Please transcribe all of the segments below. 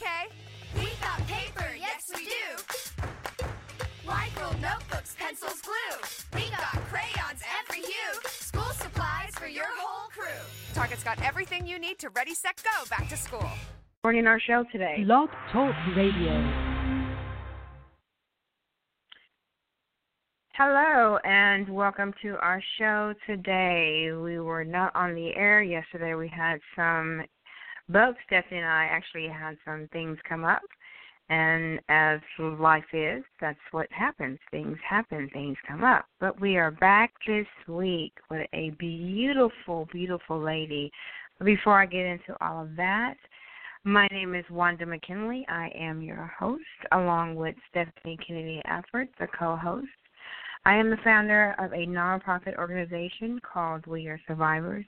Okay. We got paper, yes we do. Wide rule notebooks, pencils, glue. We got crayons every hue. School supplies for your whole crew. Target's got everything you need to ready, set, go back to school. Morning our show today. Blog Talk Radio. Hello and welcome to our show today. We were not on the air yesterday. We had some, both Stephanie and I actually had some things come up. And as life is, that's what happens. Things happen, things come up. But we are back this week with a beautiful, beautiful lady. Before I get into all of that, my name is Wanda McKinley. I am your host, along with Stephanie Kennedy Effort, the co host. I am the founder of a nonprofit organization called We Are Survivors.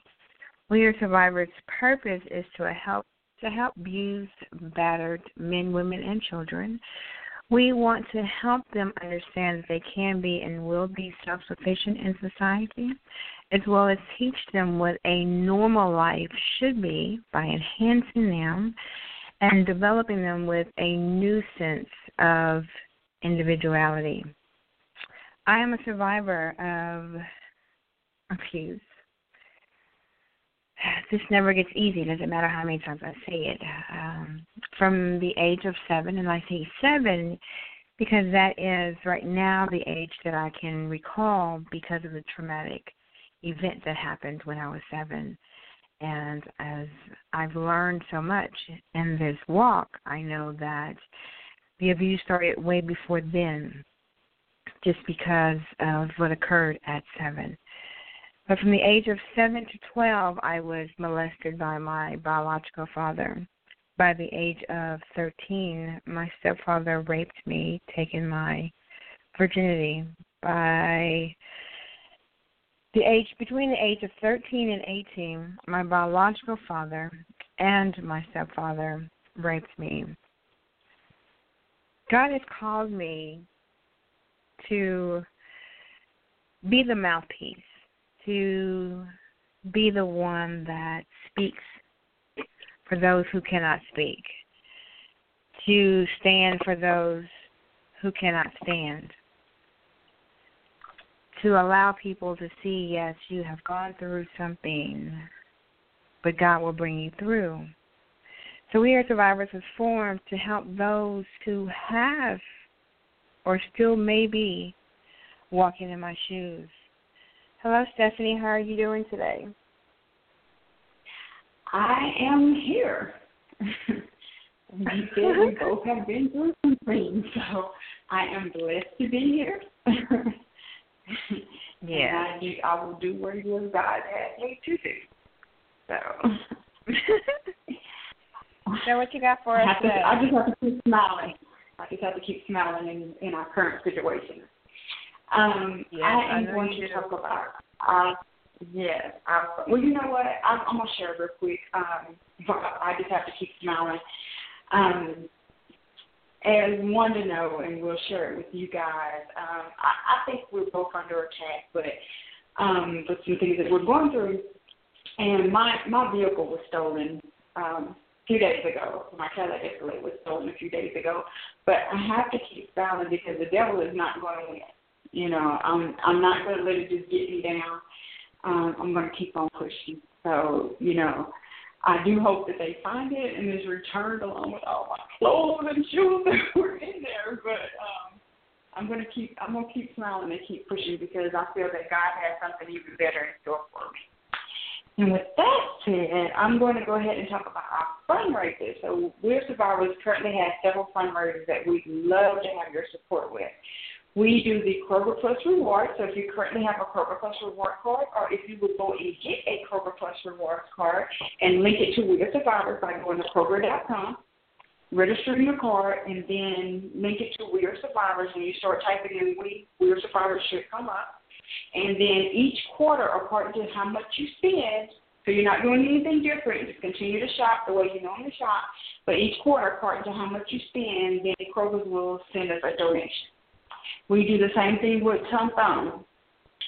We Are Survivors' purpose is to help to help abused, battered men, women, and children. We want to help them understand that they can be and will be self sufficient in society, as well as teach them what a normal life should be by enhancing them and developing them with a new sense of individuality. I am a survivor of abuse. This never gets easy. It doesn't matter how many times I say it. Um, from the age of seven, and I say seven because that is right now the age that I can recall because of the traumatic event that happened when I was seven. And as I've learned so much in this walk, I know that the abuse started way before then just because of what occurred at seven. But from the age of seven to 12, I was molested by my biological father. By the age of 13, my stepfather raped me, taking my virginity. By the age between the age of 13 and 18, my biological father and my stepfather raped me. God has called me to be the mouthpiece, to be the one that speaks for those who cannot speak, to stand for those who cannot stand, to allow people to see, yes, you have gone through something, but God will bring you through. So we are survivors was formed to help those who have or still may be walking in my shoes. Hello, Stephanie. How are you doing today? I am here. we both have been through some things, so I am blessed to be here. yeah. I, do, I will do what it is God has me to do. So. so what you got for us I? To, I just have to keep smiling. I just have to keep smiling in, in our current situation. Um, yes, I am I going to talk about. Uh, yes. I, well, you know what? I'm, I'm gonna share real quick. Um, I just have to keep smiling. Um, as one to know, and we'll share it with you guys. Um, I, I think we're both under attack, but um, but some things that we're going through. And my my vehicle was stolen um, a few days ago. My Cadillac Escalade was stolen a few days ago. But I have to keep smiling because the devil is not going to win. You know, I'm I'm not to let it just get me down. Um, I'm going to keep on pushing. So you know, I do hope that they find it and is returned along with all my clothes and shoes that were in there. But um, I'm going to keep I'm to keep smiling and keep pushing because I feel that God has something even better in store for me. And with that said, I'm going to go ahead and talk about our fundraisers. So, We're Survivors currently has several fundraisers that we'd love to have your support with. We do the Kroger Plus Reward. So if you currently have a Kroger Plus Reward card, or if you would go and get a Kroger Plus Rewards card and link it to We Are Survivors by going to Kroger.com, registering your card, and then link it to We Are Survivors. When you start typing in We, We Are Survivors should come up. And then each quarter, according to how much you spend, so you're not doing anything different. Just continue to shop the way you normally shop. But each quarter, according to how much you spend, then Kroger will send us a donation. We do the same thing with Tom Thumb.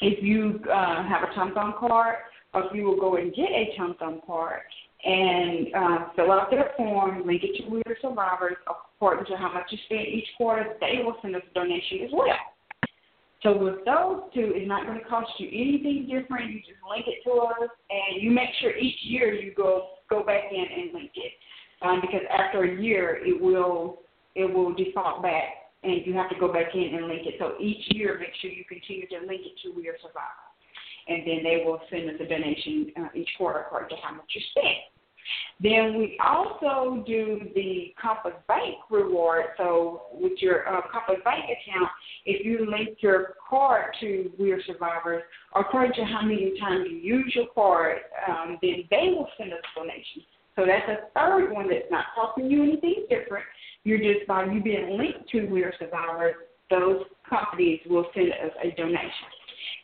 If you uh, have a Tom Thumb card, or if you will go and get a Tom Thumb card, and uh, fill out their form, link it to We Are Survivors according to how much you spend each quarter. They will send us a donation as well. So with those two, it's not going to cost you anything different. You just link it to us, and you make sure each year you go go back in and link it, um, because after a year it will it will default back, and you have to go back in and link it. So each year, make sure you continue to link it to We Are Survivors, and then they will send us a donation uh, each quarter according to how much you spend. Then we also do the Compass Bank reward. So with your uh, Compass Bank account, if you link your card to We're Survivors, according to how many times you use your card, um, then they will send us donations. So that's a third one that's not costing you anything different. You're just by you being linked to We're Survivors, those companies will send us a donation.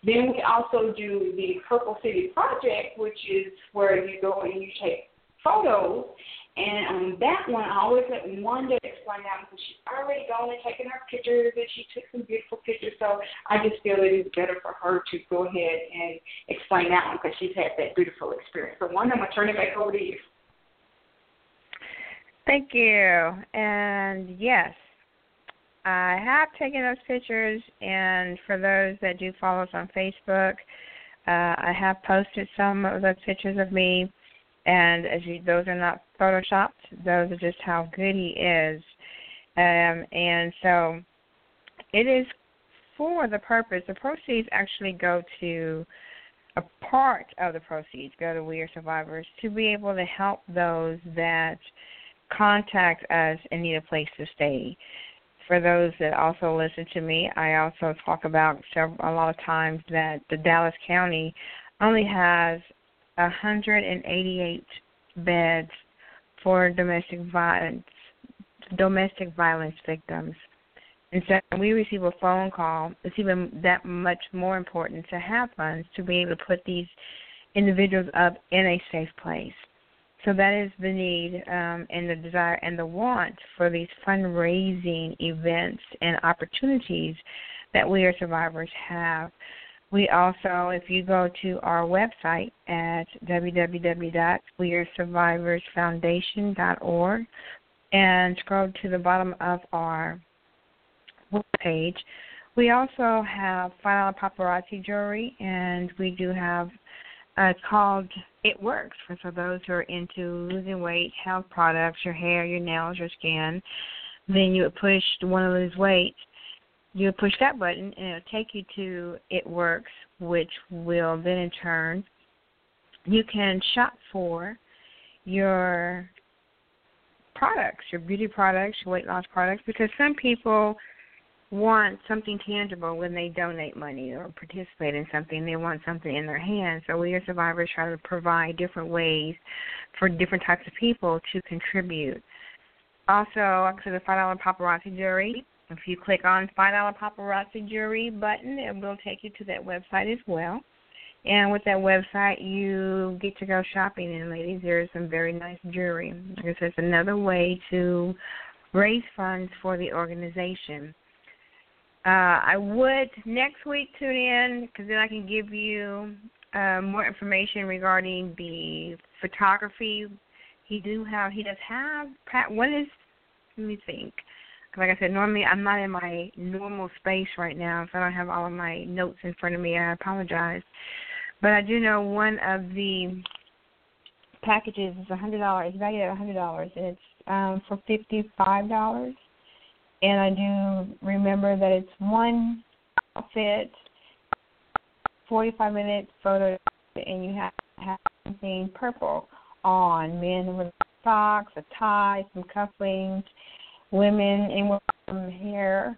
Then we also do the Purple City Project, which is where you go and you take photos. And on that one, I always let Wanda explain that because she's already gone and taken her pictures and she took some beautiful pictures. So I just feel it is better for her to go ahead and explain that one because she's had that beautiful experience. So Wanda, I'm going to turn it back over to you. Thank you. And yes, I have taken those pictures, and for those that do follow us on Facebook, uh, I have posted some of those pictures of me and as you, those are not photoshopped; those are just how good he is. Um, and so, it is for the purpose. The proceeds actually go to a part of the proceeds go to We Are Survivors to be able to help those that contact us and need a place to stay. For those that also listen to me, I also talk about several, a lot of times that the Dallas County only has 188 beds for domestic violence domestic violence victims. And so when we receive a phone call, it's even that much more important to have funds to be able to put these individuals up in a safe place. So that is the need um, and the desire and the want for these fundraising events and opportunities that we as survivors have. We also, if you go to our website at www.wearesurvivorsfoundation.org and scroll to the bottom of our webpage, we also have $5 paparazzi jewelry, and we do have uh, called It Works for so those who are into losing weight, health products, your hair, your nails, your skin. Then you would push want to lose weight. you push that button and it'll take you to It Works, which will then in turn you can shop for your products, your beauty products, your weight loss products, because some people want something tangible when they donate money or participate in something. They want something in their hands. So we as survivors try to provide different ways for different types of people to contribute. Also, I the five dollar paparazzi jewelry if you click on Five Dollar Paparazzi Jewelry button, it will take you to that website as well. And with that website, you get to go shopping. And ladies, there is some very nice jewelry. Like I said, it's another way to raise funds for the organization. Uh, I would next week tune in because then I can give you uh, more information regarding the photography. He do have he does have what is let me think like I said, normally I'm not in my normal space right now, so I don't have all of my notes in front of me. I apologize. But I do know one of the packages is a hundred dollars. It's valued at a hundred dollars, and it's um, for fifty-five dollars. And I do remember that it's one outfit, forty-five minute photo, and you have, to have something purple on men with socks, a tie, some cufflinks women in with some hair,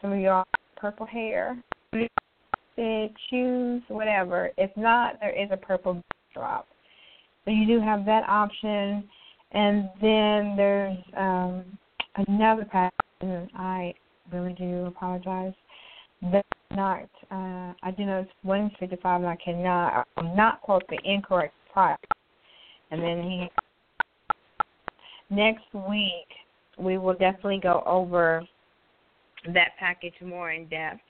some of y'all purple hair, fit, shoes, whatever. If not, there is a purple drop. So you do have that option. And then there's um, another pattern. I really do apologize. That's not. Uh, I do know it's one fifty five, and I cannot. I'm not quote the incorrect price. And then he next week we will definitely go over that package more in depth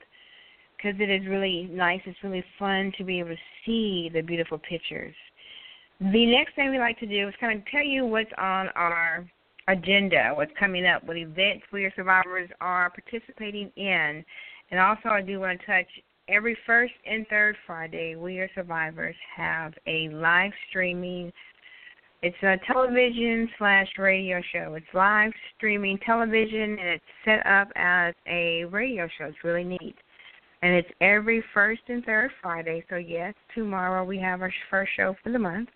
because it is really nice. It's really fun to be able to see the beautiful pictures. The next thing we like to do is kind of tell you what's on our agenda, what's coming up, what events we as survivors are participating in. And also, I do want to touch every first and third Friday, we are survivors have a live streaming. It's a television slash radio show. It's live streaming television and it's set up as a radio show. It's really neat. And it's every first and third Friday. So, yes, tomorrow we have our first show for the month.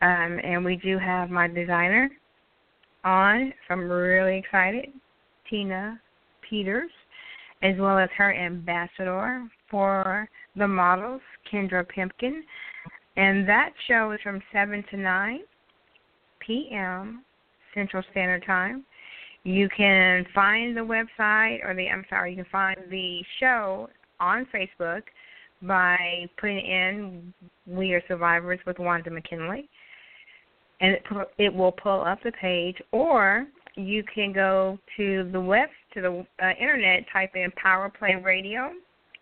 Um, and we do have my designer on, so I'm really excited, Tina Peters, as well as her ambassador for the models, Kendra Pimpkin. And that show is from 7 to 9 p.m. Central Standard Time. You can find the website, or the, I'm sorry, you can find the show on Facebook by putting in We Are Survivors with Wanda McKinley. And it, it will pull up the page, or you can go to the web, to the uh, internet, type in Power Play Radio,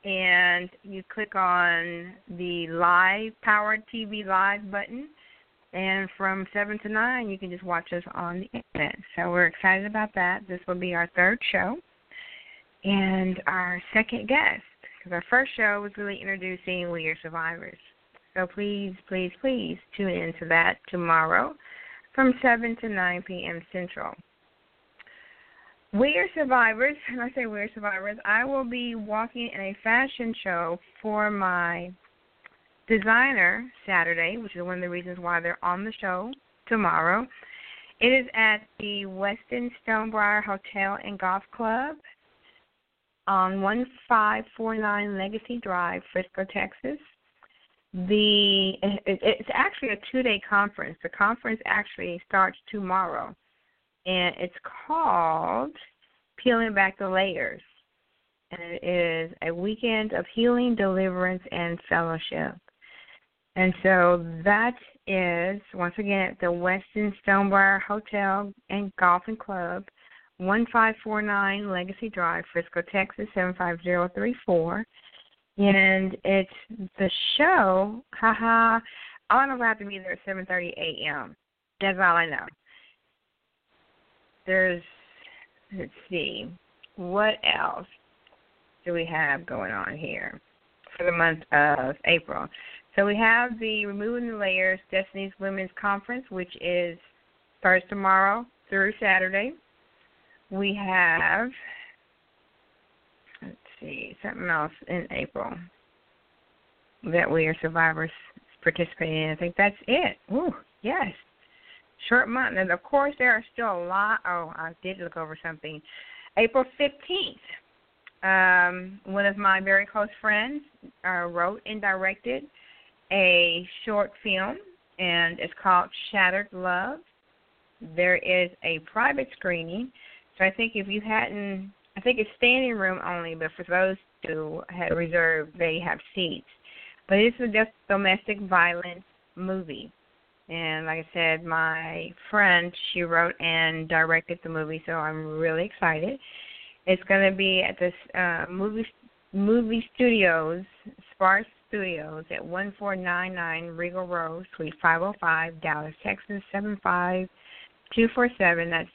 and you click on the live Power TV Live button. And from 7 to 9, you can just watch us on the internet. So we're excited about that. This will be our third show. And our second guest, because our first show was really introducing We Are Survivors. So please, please, please tune in to that tomorrow from 7 to 9 p.m. Central. We are survivors, and I say we are survivors, I will be walking in a fashion show for my designer Saturday, which is one of the reasons why they're on the show tomorrow. It is at the Westin Stonebriar Hotel and Golf Club on 1549 Legacy Drive, Frisco, Texas. The it's actually a two-day conference. The conference actually starts tomorrow and it's called Peeling Back the Layers. And it is a weekend of healing, deliverance, and fellowship. And so that is, once again, at the Westin Stonebriar Hotel and Golf and Club, 1549 Legacy Drive, Frisco, Texas, 75034. And it's the show, haha, I know if I have to be there at 7.30 a.m. That's all I know there's let's see, what else do we have going on here for the month of April? So we have the Removing the Layers Destiny's Women's Conference, which is starts tomorrow through Saturday. We have see, something else in April that we are survivors participating in. I think that's it. Ooh, yes short month. And of course, there are still a lot. Oh, I did look over something. April 15th, um, one of my very close friends uh, wrote and directed a short film, and it's called Shattered Love. There is a private screening. So I think if you hadn't, I think it's standing room only, but for those who had reserved, they have seats. But it's a domestic violence movie. And like I said, my friend, she wrote and directed the movie, so I'm really excited. It's going to be at this uh, movie movie studios, Sparks Studios, at 1499 Regal Road, Suite 505, Dallas, Texas 75247. That's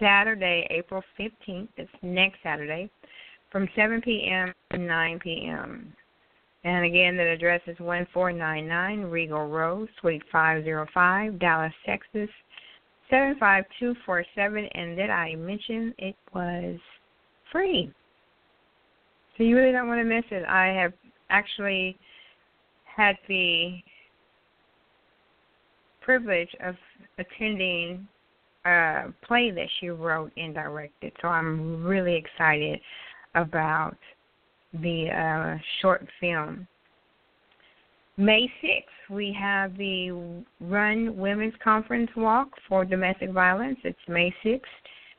Saturday, April 15th. It's next Saturday, from 7 p.m. to 9 p.m. And again, the address is 1499 Regal Road, Suite 505, Dallas, Texas 75247. And did I mention it was free? So you really don't want to miss it. I have actually had the privilege of attending a play that she wrote and directed. So I'm really excited about the uh, short film. May 6th, we have the Run Women's Conference Walk for Domestic Violence. It's May 6th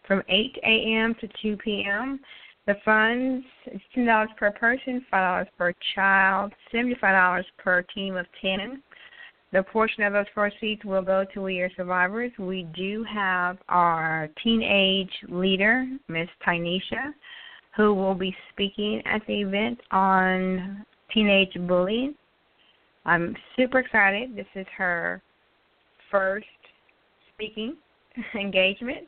from 8 a.m. to 2 p.m. The funds is $10 per person, $5 per child, $75 per team of 10. The portion of those proceeds will go to We Are Survivors. We do have our teenage leader, Miss Tynesha, who will be speaking at the event on teenage bullying. I'm super excited. This is her first speaking engagement.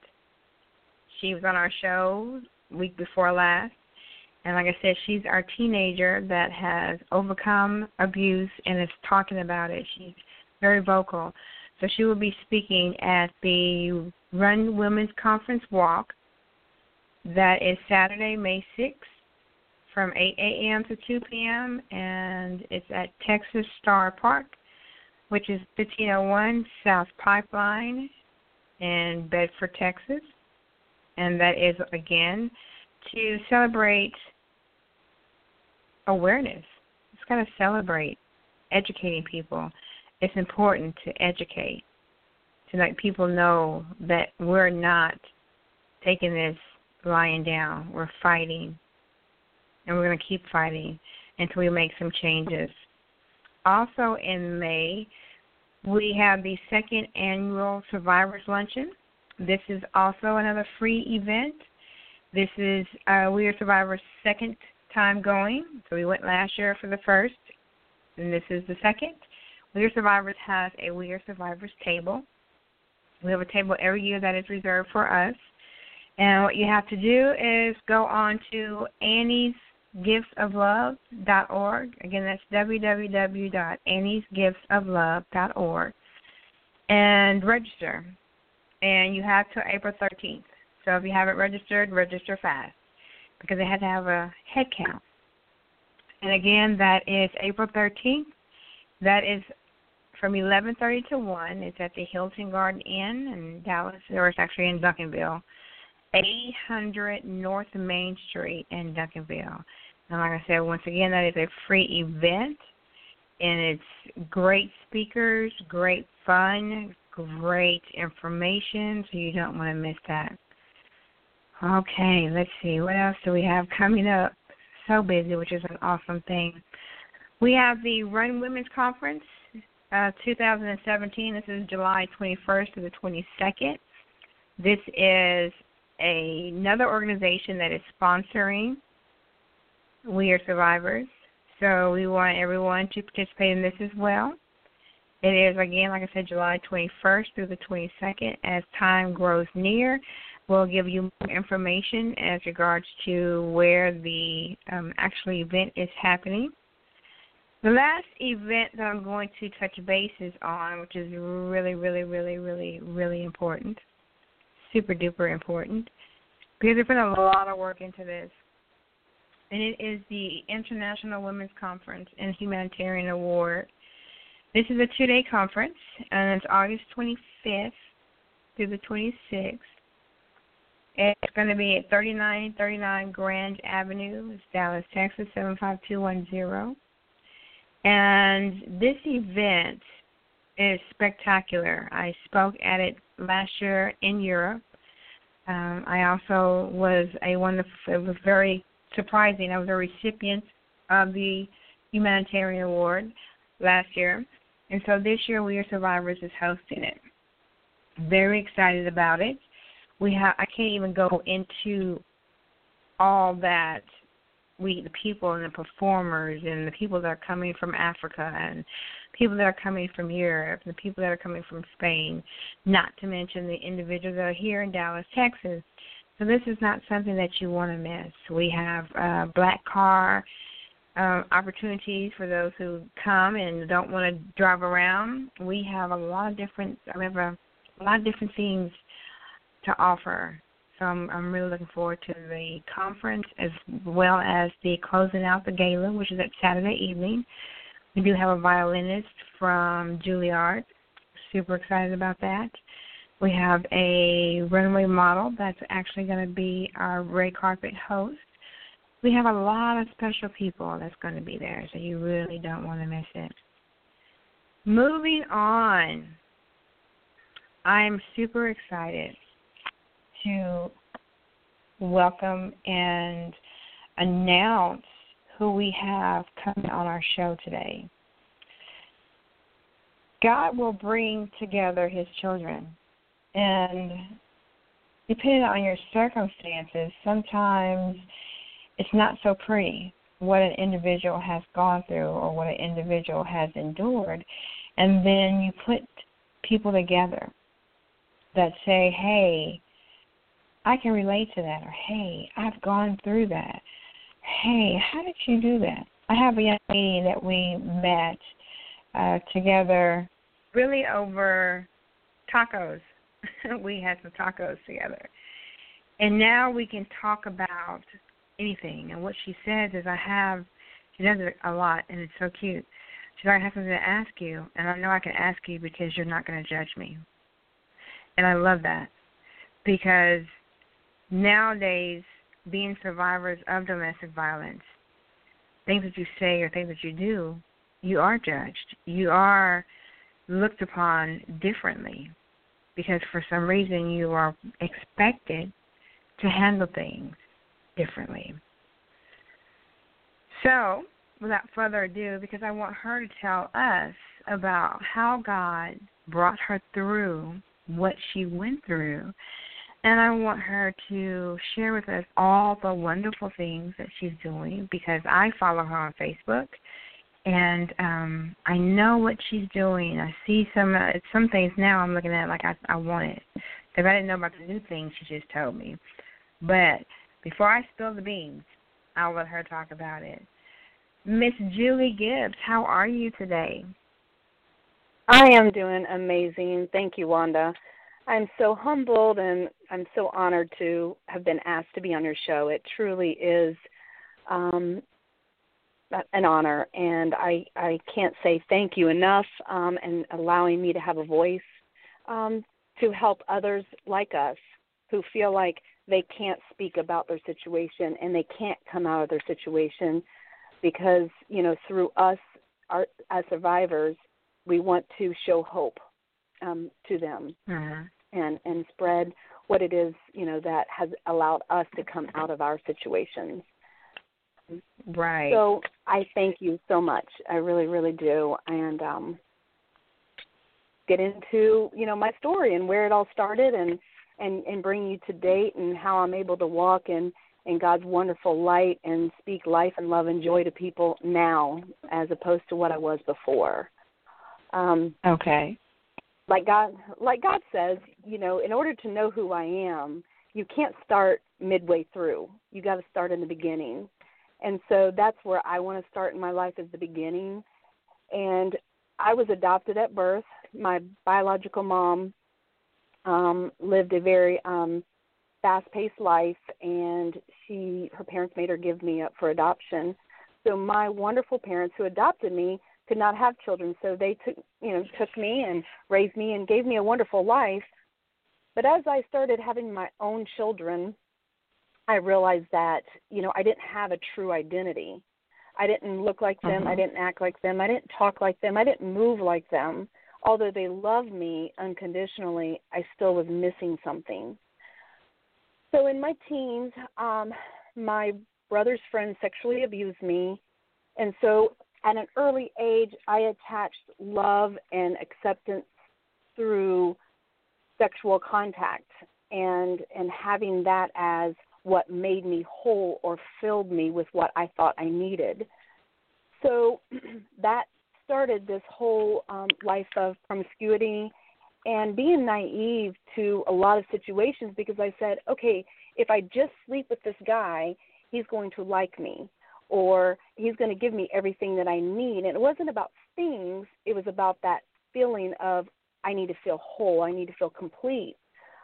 She was on our show week before last. And like I said, she's our teenager that has overcome abuse and is talking about it. She's very vocal. So she will be speaking at the Run Women's Conference Walk. That is Saturday, May 6th from 8 a.m. to 2 p.m. and it's at Texas Star Park, which is 1501 South Pipeline in Bedford, Texas. And that is again to celebrate awareness. It's got to celebrate educating people. It's important to educate, to let people know that we're not taking this lying down. We're fighting, and we're going to keep fighting until we make some changes. Also in May, we have the second annual Survivors Luncheon. This is also another free event. This is uh, We Are Survivors' second time going. So we went last year for the first, and this is the second. We Are Survivors has a We Are Survivors table. We have a table every year that is reserved for us. And what you have to do is go on to Annie's giftsoflove.org. Again, that's www.anniesgiftsoflove.org and register. And you have till April 13th. So if you haven't registered, register fast because they had to have a head count. And again, that is April 13th. That is from 11:30 to 1. It's at the Hilton Garden Inn in Dallas, or it's actually in Duncanville, 800 North Main Street in Duncanville. And like I said, once again, that is a free event, and it's great speakers, great fun, great information, so you don't want to miss that. Okay, let's see. What else do we have coming up? So busy, which is an awesome thing. We have the Run Women's Conference uh, 2017. This is July 21st to the 22nd. This is a, another organization that is sponsoring We Are Survivors. So we want everyone to participate in this as well. It is, again, like I said, July 21st through the 22nd. As time grows near, We'll give you more information as regards to where the um, actual event is happening. The last event that I'm going to touch bases on, which is really, really, really, really, really important, super duper important, because they put a lot of work into this. And it is the International Women's Conference and Humanitarian Award. This is a two day conference, and it's August 25th through the 26th. It's going to be at 3939 Grand Avenue, Dallas, Texas 75210. And this event is spectacular. I spoke at it last year in Europe. Um, I also was a of it was very surprising. I was a recipient of the humanitarian award last year, and so this year We Are Survivors is hosting it. Very excited about it we have I can't even go into all that we the people and the performers and the people that are coming from Africa and people that are coming from Europe, the people that are coming from Spain, not to mention the individuals that are here in Dallas, Texas. So this is not something that you want to miss. We have uh, black car uh, opportunities for those who come and don't want to drive around. We have a lot of different. We have a, a lot of different things to offer. So I'm, I'm really looking forward to the conference as well as the closing out the gala, which is at Saturday evening. We do have a violinist from Juilliard. Super excited about that. We have a runway model that's actually going to be our red carpet host. We have a lot of special people that's going to be there, so you really don't want to miss it. Moving on, I'm super excited to welcome and announce who we have coming on our show today. God will bring together his children. And depending on your circumstances, sometimes it's not so pretty what an individual has gone through or what an individual has endured. And then you put people together that say, hey, I can relate to that, or hey, I've gone through that. Hey, how did you do that? I have a young lady that we met uh, together really over tacos. we had some tacos together. And now we can talk about anything. And what she says is, I have, she does it a lot, and it's so cute. She's like, I have something to ask you, and I know I can ask you because you're not going to judge me. And I love that because nowadays, being survivors of domestic violence, things that you say or things that you do, you are judged. You are looked upon differently because for some reason you are expected to handle things differently. So, without further ado, because I want her to tell us about how God brought her through what she went through. And I want her to share with us all the wonderful things that she's doing because I follow her on Facebook and um I know what she's doing. I see some uh, some things now I'm looking at like I I want it. Because I didn't know about the new things she just told me. But before I spill the beans, I'll let her talk about it. Miss Julie Gibbs, how are you today? I am doing amazing. Thank you, Wanda. I'm so humbled and I'm so honored to have been asked to be on your show. It truly is um, an honor, and I, I can't say thank you enough um, and allowing me to have a voice um, to help others like us who feel like they can't speak about their situation and they can't come out of their situation because you know through us our, as survivors we want to show hope um, to them uh-huh. and and spread what it is you know that has allowed us to come out of our situations right so i thank you so much i really really do and um get into you know my story and where it all started and and and bring you to date and how I'm able to walk in in God's wonderful light and speak life and love and joy to people now as opposed to what I was before. Um okay. Like God like God says, you know, in order to know who I am, you can't start midway through. You got to start in the beginning. And so that's where I want to start in my life is the beginning. And I was adopted at birth. My biological mom um, lived a very um, fast-paced life, and she her parents made her give me up for adoption. So my wonderful parents who adopted me could not have children, so they took you know took me and raised me and gave me a wonderful life. But as I started having my own children, I realized that you know I didn't have a true identity. I didn't look like them. Mm-hmm. I didn't act like them. I didn't talk like them. I didn't move like them although they loved me unconditionally, I still was missing something. So in my teens, um, my brother's friend sexually abused me, and so at an early age, I attached love and acceptance through sexual contact and and having that as what made me whole or filled me with what I thought I needed. So that started this whole um, life of promiscuity and being naive to a lot of situations because I said, okay, if I just sleep with this guy, he's going to like me or he's going to give me everything that I need. And it wasn't about things, it was about that feeling of I need to feel whole, I need to feel complete.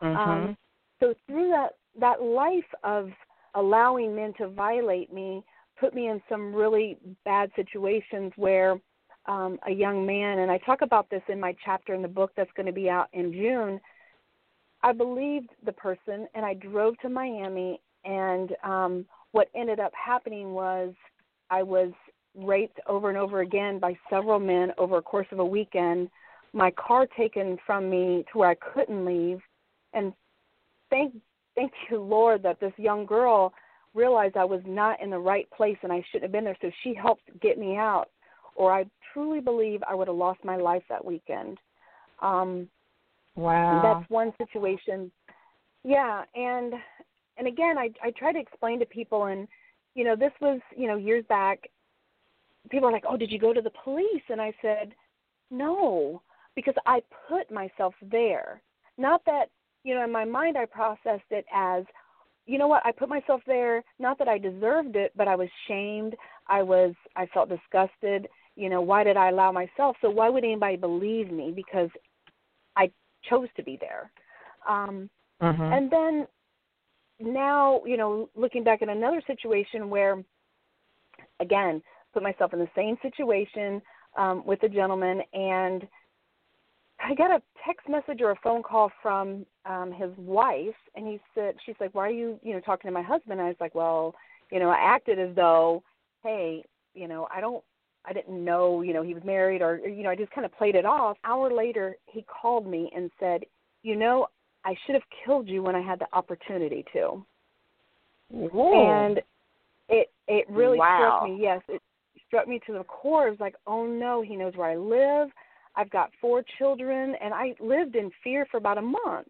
Mm-hmm. Um, so through that that life of allowing men to violate me put me in some really bad situations where um, a young man, and I talk about this in my chapter in the book that's going to be out in June. I believed the person, and I drove to Miami, and um, what ended up happening was I was raped over and over again by several men over a course of a weekend. My car taken from me to where I couldn't leave, and thank thank you, Lord, that this young girl realized I was not in the right place and I shouldn't have been there. So she helped get me out or I truly believe I would have lost my life that weekend. Um, wow. That's one situation. Yeah, and and again, I I try to explain to people, and you know, this was you know years back. People are like, "Oh, did you go to the police?" And I said, "No, because I put myself there. Not that, you know, in my mind I processed it as, you know what, I put myself there, not that I deserved it, but I was shamed. I was I felt disgusted. You know, why did I allow myself? So why would anybody believe me because I chose to be there. Um Mm-hmm. and then now, you know, looking back at another situation where, again, put myself in the same situation um, with a gentleman, and I got a text message or a phone call from um, his wife, and he said, she's like, "Why are you, you know, talking to my husband?" I was like, "Well, you know, I acted as though, hey, you know, I don't." I didn't know, you know, he was married or you know, I just kind of played it off. Hour later, he called me and said, "You know, I should have killed you when I had the opportunity to. And it it really Wow. struck me. Yes, it struck me to the core. It was like, oh no, he knows where I live. I've got four children, and I lived in fear for about a month.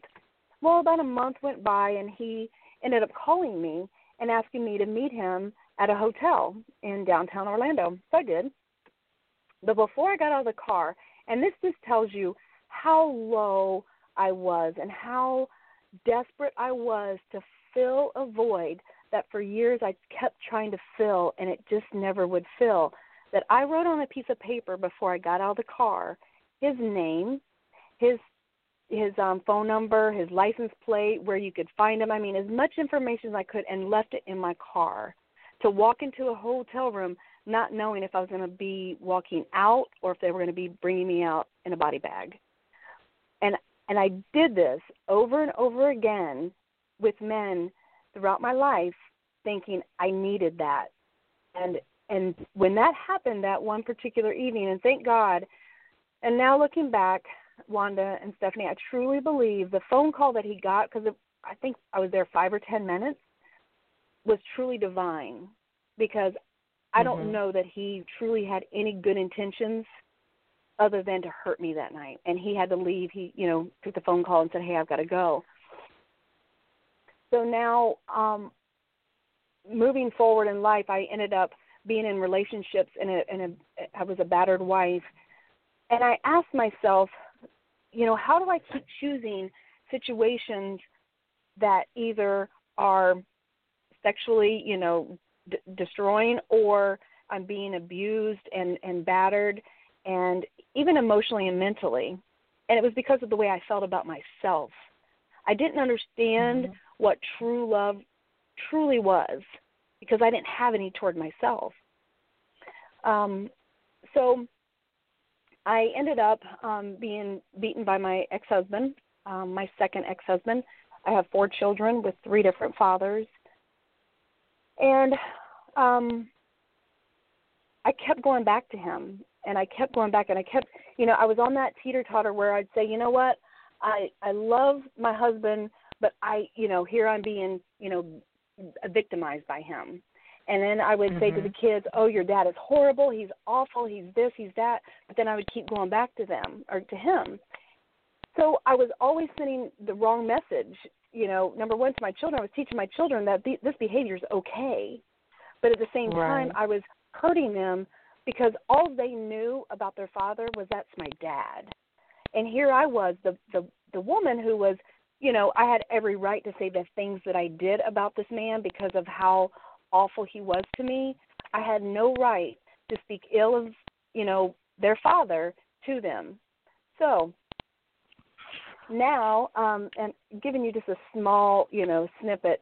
Well, about a month went by, and he ended up calling me and asking me to meet him at a hotel in downtown Orlando. So I did. But before I got out of the car, and this just tells you how low I was and how desperate I was to fill a void that for years I kept trying to fill and it just never would fill. That I wrote on a piece of paper before I got out of the car his name, his his um phone number, his license plate, where you could find him. I mean, as much information as I could and left it in my car to walk into a hotel room not knowing if I was going to be walking out or if they were going to be bringing me out in a body bag. And I did this over and over again with men throughout my life thinking I needed that. And and when that happened that one particular evening and thank God and now looking back Wanda and Stephanie I truly believe the phone call that he got cuz I think I was there 5 or 10 minutes was truly divine because I don't Mhm. know that he truly had any good intentions other than to hurt me that night. And he had to leave. He, you know, took the phone call and said, "Hey, I've got to go." So now, um, moving forward in life, I ended up being in relationships, and a, and a, I was a battered wife, and I asked myself, you know, how do I keep choosing situations that either are sexually, you know, d- destroying, or I'm being abused and and battered, and even emotionally and mentally. And it was because of the way I felt about myself. I didn't understand Mhm. what true love truly was because I didn't have any toward myself. Um, so I ended up um, being beaten by my ex husband, um, my second ex husband. I have four children with three different fathers. And um, I kept going back to him and I kept going back and I kept you know, I was on that teeter totter where I'd say, you know what, I I love my husband, but I you know, here I'm being, you know, victimized by him. And then I would say to the mm-hmm. kids, "Oh, your dad is horrible. He's awful. He's this. He's that." But then I would keep going back to them or to him. So I was always sending the wrong message. You know, number one to my children, I was teaching my children that this behavior is okay, but at the same time, I was hurting them because all they knew about their father was that's my dad. And here I was, the the the woman who was, you know, I had every right to say the things that I did about this man because of how awful he was to me. I had no right to speak ill of, you know, their father to them. So now, um, and giving you just a small, you know, snippet,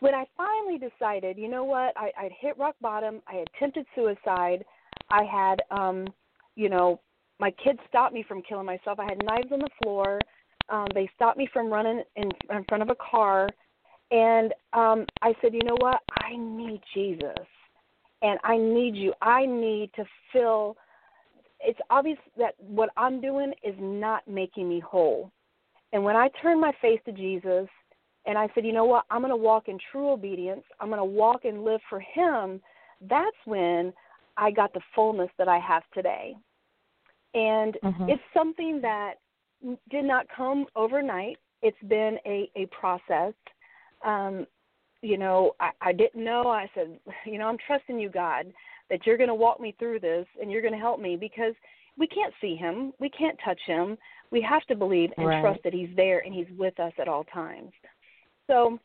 when I finally decided, you know what, I, I'd hit rock bottom, I attempted suicide, I had, um, you know, my kids stopped me from killing myself. I had knives on the floor. Um, they stopped me from running in, in front of a car, and um, I said, you know what, I need Jesus, and I need you. I need to fill. It's obvious that what I'm doing is not making me whole. And when I turned my face to Jesus and I said, you know what, I'm going to walk in true obedience, I'm going to walk and live for Him, that's when I got the fullness that I have today. And Mhm. it's something that did not come overnight. It's been a, a process. Um, you know, I, I didn't know. I said, you know, I'm trusting you, God, that you're going to walk me through this and you're going to help me because we can't see him, we can't touch him. We have to believe and Right. trust that he's there and he's with us at all times. So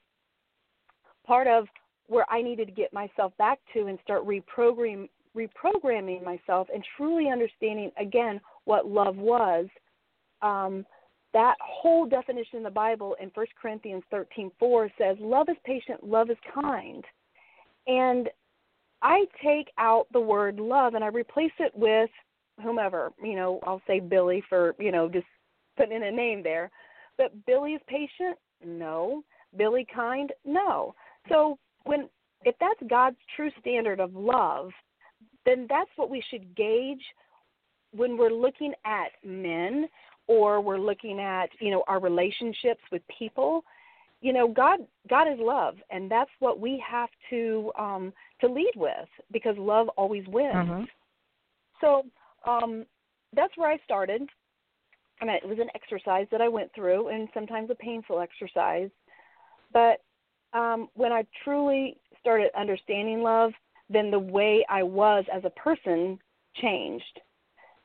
part of where I needed to get myself back to and start reprogramming reprogramming myself and truly understanding again what love was um, that whole definition in the Bible in 1 Corinthians 13:4 says love is patient, love is kind. And I take out the word love and I replace it with whomever, you know, I'll say Billy for, you know, just putting in a name there. But Billy is patient? No. Billy kind? No. So when if that's God's true standard of love, then that's what we should gauge when we're looking at men or we're looking at, you know, our relationships with people. You know, God God is love and that's what we have to um to lead with because love always wins. Mhm. So um, that's where I started. And it was an exercise that I went through, and sometimes a painful exercise. But um, when I truly started understanding love, then the way I was as a person changed.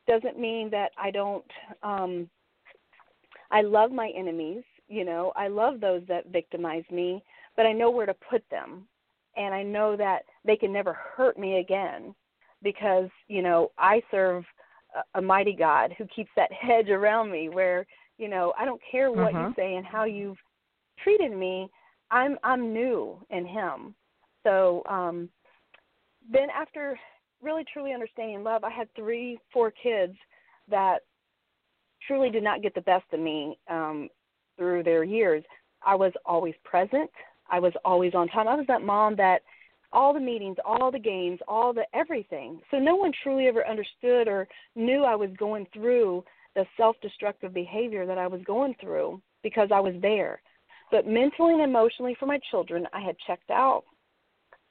Doesn't mean that I don't. Um, I love my enemies. You know, I love those that victimize me, but I know where to put them, and I know that they can never hurt me again because you know I serve a, a mighty God who keeps that hedge around me where you know I don't care what you Mhm. say and how you've treated me I'm I'm new in him so um then after really truly understanding love I had 3 4 kids that truly did not get the best of me um through their years I was always present I was always on time I was that mom that all the meetings, all the games, all the everything. So no one truly ever understood or knew I was going through the self-destructive behavior that I was going through because I was there. But mentally and emotionally for my children, I had checked out.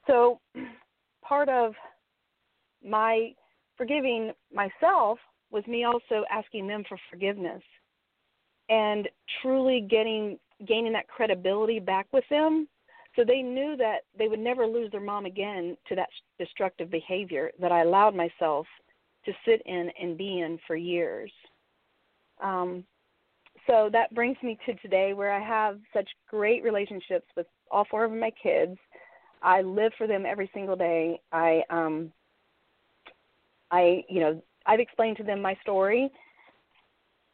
So part of my forgiving myself was me also asking them for forgiveness and truly getting gaining that credibility back with them so they knew that they would never lose their mom again to that destructive behavior that I allowed myself to sit in and be in for years. Um, so that brings me to today where I have such great relationships with all four of my kids. I live for them every single day. I um I you know, I've explained to them my story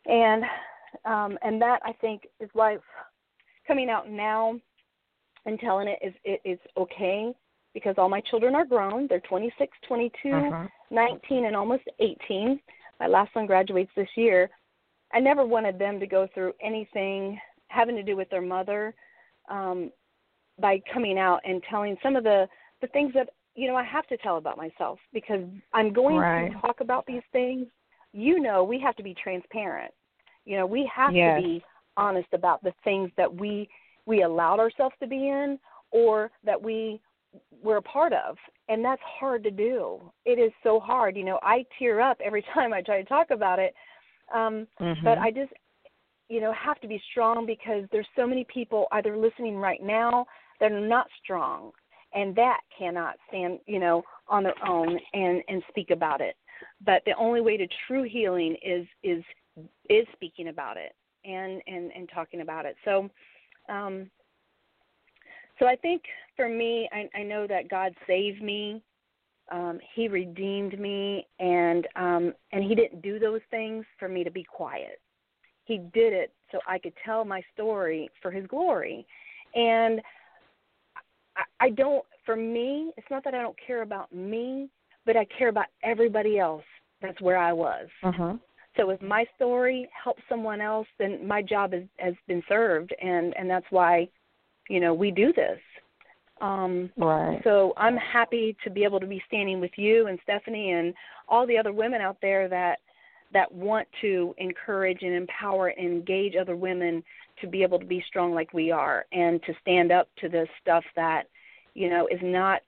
and um and that I think is why coming out now and telling it is it is okay because all my children are grown. They're 26, 22, Mhm. 19 and almost 18. My last son graduates this year. I never wanted them to go through anything having to do with their mother um by coming out and telling some of the the things that you know I have to tell about myself because I'm going Right. to talk about these things. You know, we have to be transparent. You know, we have Yes. to be honest about the things that we we allowed ourselves to be in or that we were a part of and that's hard to do it is so hard you know i tear up every time i try to talk about it um Mhm. but i just you know have to be strong because there's so many people either listening right now that are not strong and that cannot stand you know on their own and and speak about it but the only way to true healing is is is speaking about it and and and talking about it so um so I think for me, I, I know that God saved me. Um, he redeemed me, and um, and He didn't do those things for me to be quiet. He did it so I could tell my story for His glory. And I, I don't. For me, it's not that I don't care about me, but I care about everybody else. That's where I was. Mhm. So if my story helps someone else, then my job is, has been served, and and that's why, you know, we do this. Um, Right. so I'm happy to be able to be standing with you and Stephanie and all the other women out there that that want to encourage and empower and engage other women to be able to be strong like we are and to stand up to this stuff that you know is not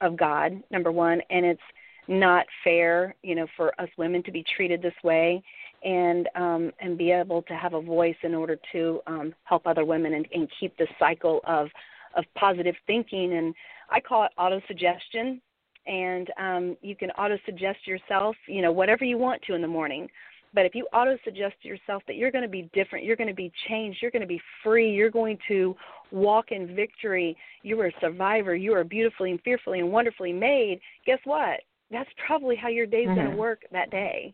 of God number 1 and it's not fair you know for us women to be treated this way and um and be able to have a voice in order to um help other women and, and keep this cycle of of positive thinking and I call it auto suggestion and um, you can auto suggest yourself, you know, whatever you want to in the morning. But if you auto suggest to yourself that you're going to be different, you're going to be changed, you're going to be free, you're going to walk in victory, you are a survivor, you are beautifully and fearfully and wonderfully made, guess what? That's probably how your day's mm-hmm. going to work that day.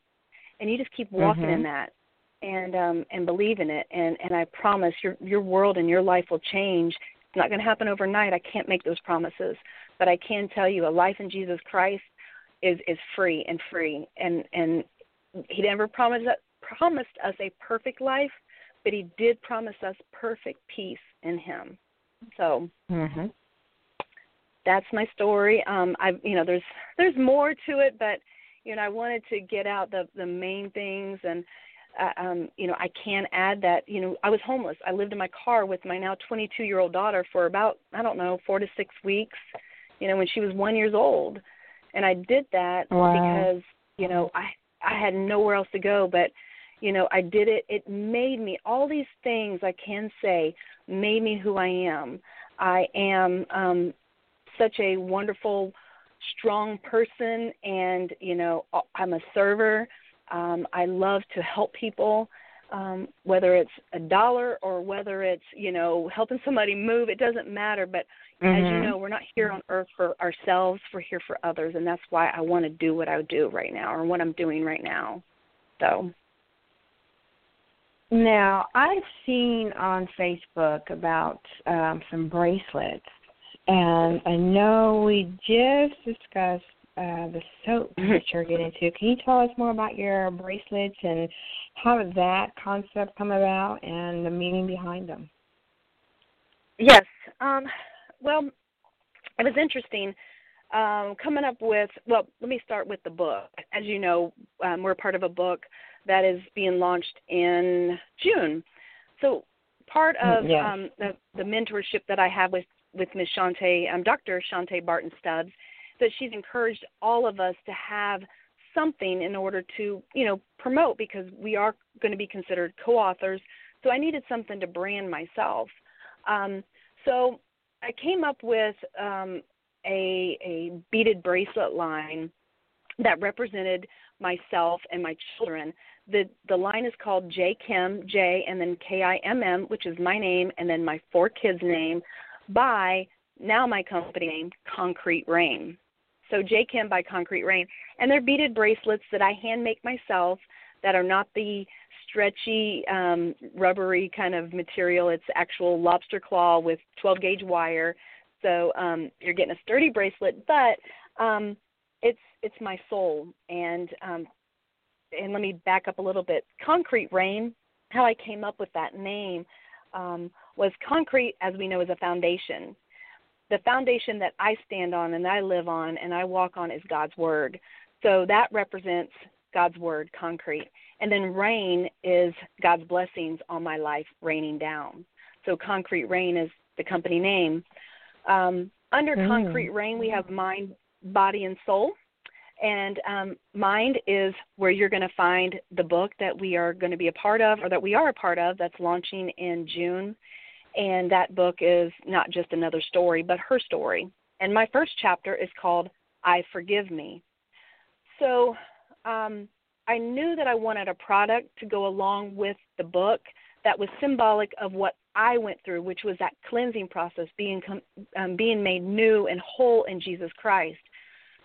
And you just keep walking mm-hmm. in that and um and believe in it and and I promise your your world and your life will change. It's not going to happen overnight. I can't make those promises, but I can tell you a life in Jesus Christ is is free and free and and he never promised promised us a perfect life, but he did promise us perfect peace in him. So mm-hmm. that's my story. Um, I you know there's there's more to it, but you know I wanted to get out the the main things and. Uh, um, you know, I can add that, you know, I was homeless. I lived in my car with my now 22 year old daughter for about, I don't know, four to six weeks, you know, when she was one years old. And I did that wow. because, you know, I, I had nowhere else to go, but you know, I did it. It made me all these things I can say made me who I am. I am um such a wonderful strong person and you know I'm a server. Um I love to help people um whether it's a dollar or whether it's you know helping somebody move it doesn't matter. But mm-hmm. as you know we're not here on earth for ourselves we're here for others and that's why I want to do what I do right now or what I'm doing right now. So. Now I've seen on Facebook about um some bracelets and I know we just discussed uh, the soap Mm-hmm. that you're getting into. Can you tell us more about your bracelets and how did that concept come about and the meaning behind them? Yes. Um, well, it was interesting um, coming up with. Well, let me start with the book. As you know, um, we're part of a book that is being launched in June. So part of yes. um, the, the mentorship that I have with with Ms. Shante, um, Dr. Shante Barton Stubbs, that she's encouraged all of us to have something in order to, you know, promote because we are going to be considered co-authors. So I needed something to brand myself. Um, so I came up with um, a a beaded bracelet line that represented myself and my children. The the line is called J Kim J and then K I M M, which is my name and then my four kids' name by now my company name Concrete Rain. So J Kim by Concrete Rain. And they're beaded bracelets that I hand make myself that are not the stretchy, um, rubbery kind of material. It's actual lobster claw with 12 gauge wire. So um, you're getting a sturdy bracelet, but um, it's it's my soul. And um, and let me back up a little bit. Concrete Rain, how I came up with that name um, was concrete, as we know, is a foundation. The foundation that I stand on and I live on and I walk on is God's Word. So that represents God's Word, concrete. And then rain is God's blessings on my life raining down. So Concrete Rain is the company name. Um, under Mm. Concrete Rain, we have mind, body, and soul. And um, mind is where you're going to find the book that we are going to be a part of, or that we are a part of, that's launching in June. And that book is not just another story, but her story. And my first chapter is called I Forgive Me. So um, I knew that I wanted a product to go along with the book that was symbolic of what I went through, which was that cleansing process, being um, being made new and whole in Jesus Christ.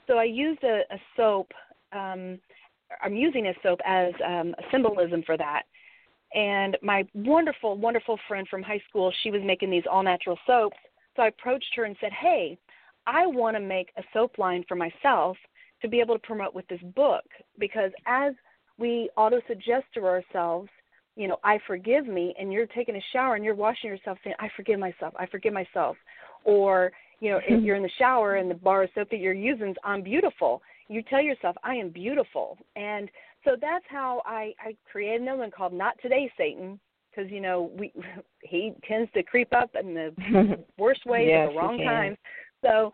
So I used a, a soap. Um, I'm using a soap as um, a symbolism for that. And my wonderful, wonderful friend from high school, she was making these all natural soaps. So I approached her and said, Hey, I want to make a soap line for myself to be able to promote with this book because as we auto suggest to ourselves, you know, I forgive me, and you're taking a shower and you're washing yourself saying, I forgive myself, I forgive myself. Or, you know, if you're in the shower and the bar of soap that you're using is I'm beautiful, you tell yourself, I am beautiful. And so that's how I, I created another one called Not Today, Satan, because, you know, we he tends to creep up in the worst ways yes, at the wrong times. So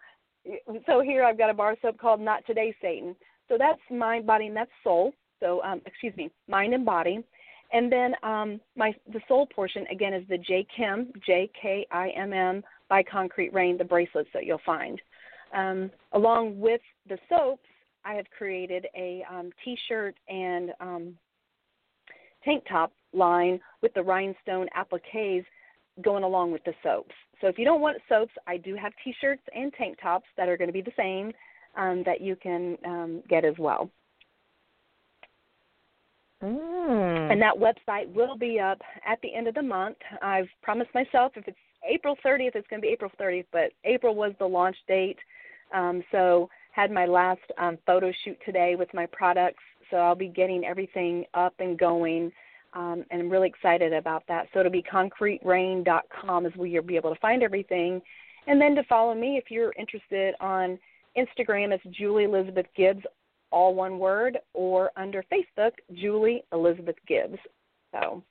so here I've got a bar soap called Not Today, Satan. So that's mind, body, and that's soul. So um, excuse me, mind and body. And then um, my the soul portion again is the J Kim J K I M M by Concrete Rain, the bracelets that you'll find. Um, along with the soaps, I have created a um, T-shirt and um, tank top line with the rhinestone appliques going along with the soaps. So if you don't want soaps, I do have T-shirts and tank tops that are going to be the same um, that you can um, get as well. Mm. And that website will be up at the end of the month. I've promised myself if it's April 30th, it's going to be April 30th, but April was the launch date. Um, so had my last um, photo shoot today with my products. So I'll be getting everything up and going. Um, and I'm really excited about that. So it'll be concreterain.com is where you'll be able to find everything. And then to follow me if you're interested on Instagram, it's Julie Elizabeth Gibbs, all one word, or under Facebook, Julie Elizabeth Gibbs. So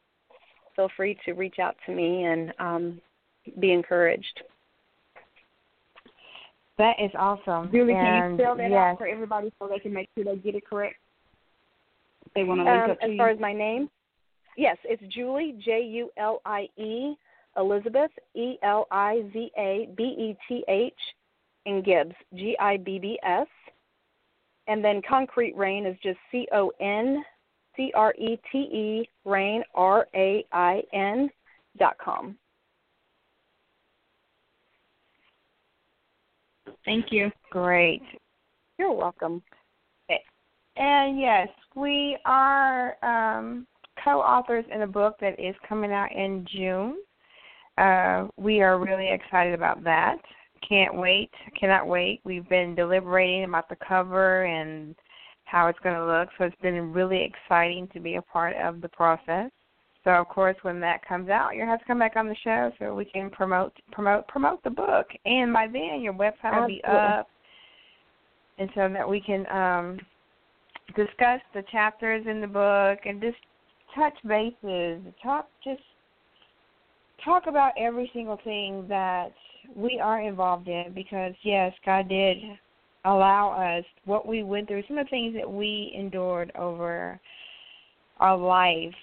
feel free to reach out to me and um, be encouraged. That is awesome. Julie, and can you spell that yes, out for everybody so they can make sure they get it correct? They want to link Um, up to as you. far as my name, yes, it's Julie J U L I E Elizabeth E L I Z A B E T H and Gibbs G I B B S, and then Concrete Rain is just C O N C R E T E Rain R A I N dot com. Thank you. great. You're welcome. And yes, we are um, co-authors in a book that is coming out in June. Uh, we are really excited about that. Can't wait. Cannot wait. We've been deliberating about the cover and how it's going to look. So it's been really exciting to be a part of the process. So of course, when that comes out, you'll have to come back on the show so we can promote promote promote the book. And by then, your website will be up, and so that we can um, discuss the chapters in the book and just touch bases, talk just talk about every single thing that we are involved in because yes, God did allow us what we went through, some of the things that we endured over our life.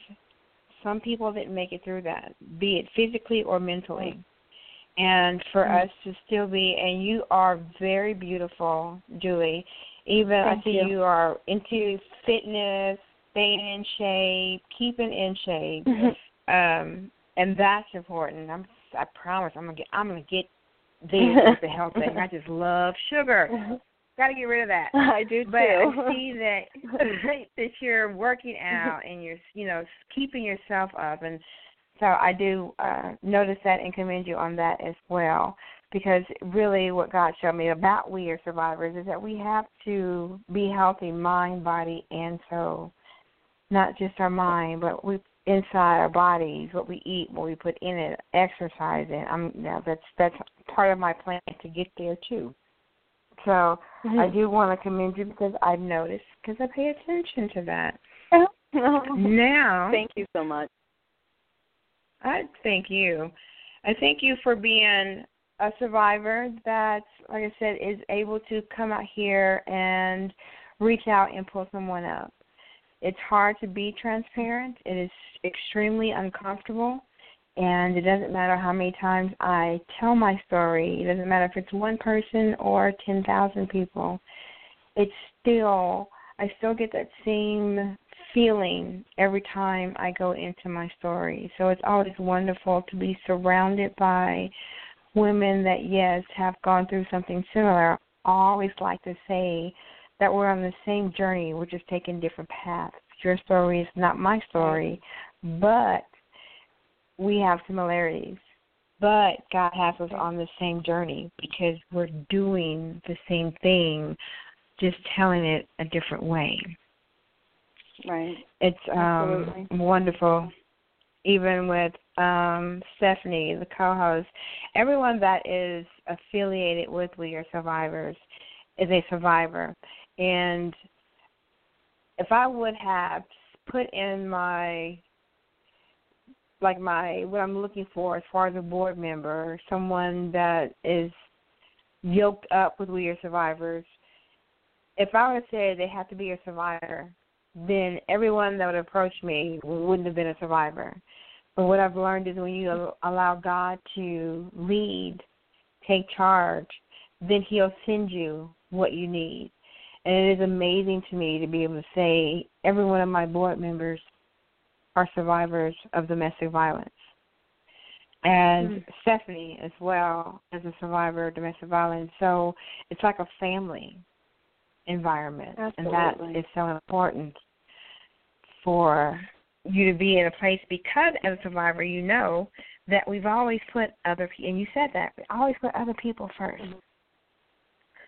Some people didn't make it through that, be it physically or mentally. And for Mm. us to still be, and you are very beautiful, Julie. Even I see you. you are into fitness, staying in shape, keeping in shape, um, and that's important. I'm, I promise, I'm gonna get, I'm gonna get there with the health thing. I just love sugar. Got to get rid of that. I do But too. I see that that you're working out and you're you know keeping yourself up, and so I do uh, notice that and commend you on that as well. Because really, what God showed me about we are survivors is that we have to be healthy, mind, body, and soul. Not just our mind, but we inside our bodies, what we eat, what we put in it, exercise it. I'm you know, that's that's part of my plan to get there too. So I mm-hmm. do want to commend you because I've noticed because I pay attention to that. Now, Thank you so much. I thank you. I thank you for being a survivor that, like I said, is able to come out here and reach out and pull someone up. It's hard to be transparent. It is extremely uncomfortable. And it doesn't matter how many times I tell my story, it doesn't matter if it's one person or 10,000 people. It's still, I still get that same feeling every time I go into my story. So it's always wonderful to be surrounded by women that, yes, have gone through something similar. I always like to say that we're on the same journey, we're just taking different paths. Your story is not my story, but we have similarities. But God has us on the same journey because we're doing the same thing, just telling it a different way. Right. It's um Absolutely. wonderful. Even with um Stephanie, the co host, everyone that is affiliated with We Are Survivors is a survivor. And if I would have put in my like my what I'm looking for as far as a board member, someone that is yoked up with We Are Survivors, if I would say they have to be a survivor, then everyone that would approach me wouldn't have been a survivor. But what I've learned is when you allow God to lead, take charge, then He'll send you what you need. And it is amazing to me to be able to say every one of my board members are survivors of domestic violence. And mm. Stephanie as well as a survivor of domestic violence. So it's like a family environment. Absolutely. And that is so important for you to be in a place because as a survivor you know that we've always put other people and you said that we always put other people 1st mm-hmm.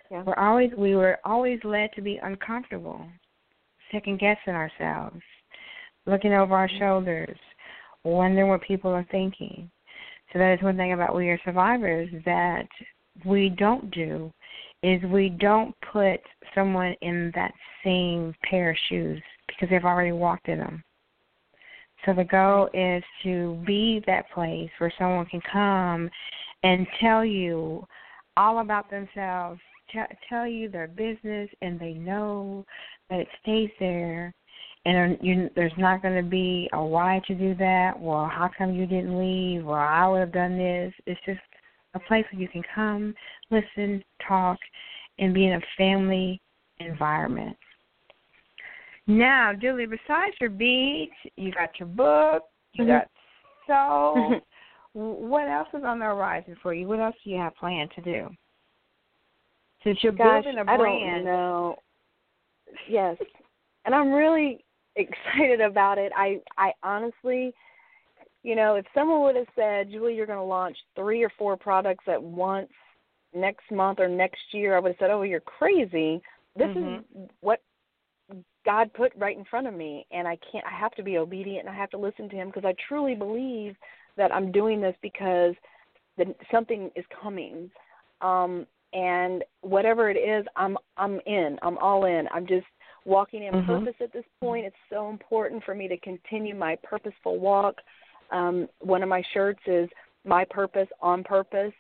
Yeah. We're always we were always led to be uncomfortable, second guessing ourselves, looking over our shoulders, wondering what people are thinking. So that is one thing about we are survivors that we don't do is we don't put someone in that same pair of shoes because they've already walked in them. So the goal is to be that place where someone can come and tell you all about themselves, t- tell you their business, and they know that it stays there. And you, there's not going to be a why to do that. Well, how come you didn't leave? Well, I would have done this. It's just a place where you can come, listen, talk, and be in a family environment. Now, Julie, besides your beat, you got your book, you mm-hmm. got so. what else is on the horizon for you? What else do you have planned to do? Since you're Gosh, building a brand. I don't know. Yes, and I'm really excited about it. I I honestly, you know, if someone would have said, Julie, you're going to launch three or four products at once next month or next year, I would have said, oh, you're crazy. This mm-hmm. is what God put right in front of me, and I can't. I have to be obedient, and I have to listen to Him because I truly believe that I'm doing this because the, something is coming. Um, and whatever it is, I'm I'm in. I'm all in. I'm just walking in mm-hmm. purpose at this point. It's so important for me to continue my purposeful walk. Um, one of my shirts is my purpose on purpose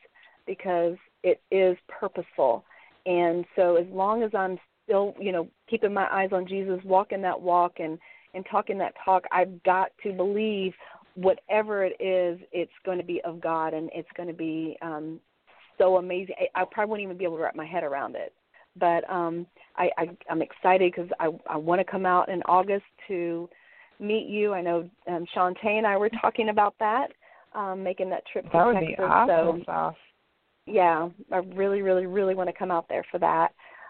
because it is purposeful. And so as long as I'm still, you know, keeping my eyes on Jesus, walking that walk and and talking that talk, I've got to believe whatever it is, it's going to be of God and it's going to be um so amazing. I, I probably wouldn't even be able to wrap my head around it. But um I, I I'm excited because I I want to come out in August to meet you. I know um Shantae and I were talking about that, um, making that trip to that would Texas. Be awesome. So yeah, I really, really, really want to come out there for that.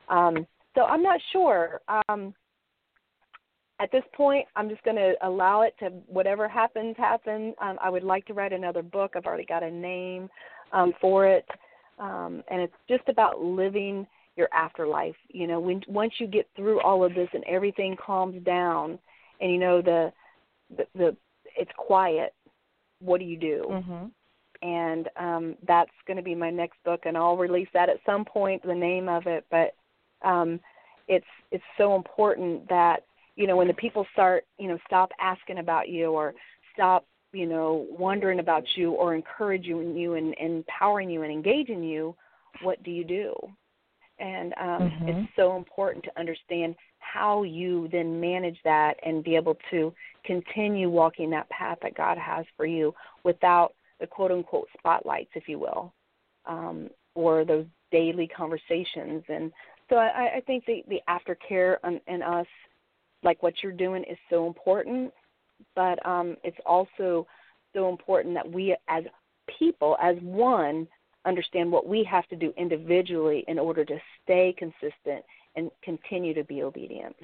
Um, so I'm not sure. Um, at this point, I'm just going to allow it to whatever happens, happen. Um, I would like to write another book. I've already got a name um, for it, um, and it's just about living your afterlife. You know, when once you get through all of this and everything calms down, and you know the the, the it's quiet. What do you do? Mm-hmm and um, that's going to be my next book, and I'll release that at some point. The name of it, but um, it's it's so important that you know when the people start you know stop asking about you or stop you know wondering about you or encouraging you and, and empowering you and engaging you, what do you do? And um, mm-hmm. it's so important to understand how you then manage that and be able to continue walking that path that God has for you without the quote unquote spotlights, if you will, um, or those daily conversations. And so I, I think the, the aftercare and, and us, like what you're doing, is so important. But um, it's also so important that we, as people, as one, understand what we have to do individually in order to stay consistent and continue to be obedient.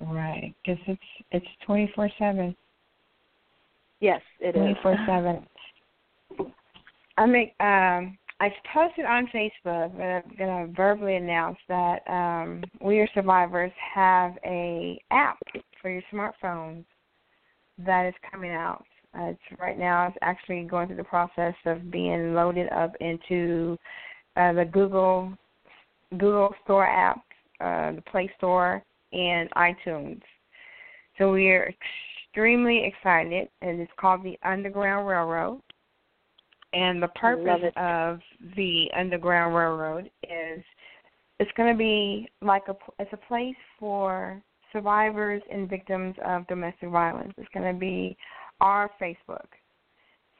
Right, because it's it's twenty four seven. Yes, it is. Twenty four seven. I make um I posted on Facebook, but I'm gonna verbally announce that um We Are Survivors have a app for your smartphones that is coming out. Uh, it's right now it's actually going through the process of being loaded up into uh, the Google Google Store app, uh, the Play Store, and iTunes. So we are extremely excited, and it's called the Underground Railroad. And the purpose of the Underground Railroad is it's going to be like a it's a place for survivors and victims of domestic violence. It's going to be our Facebook.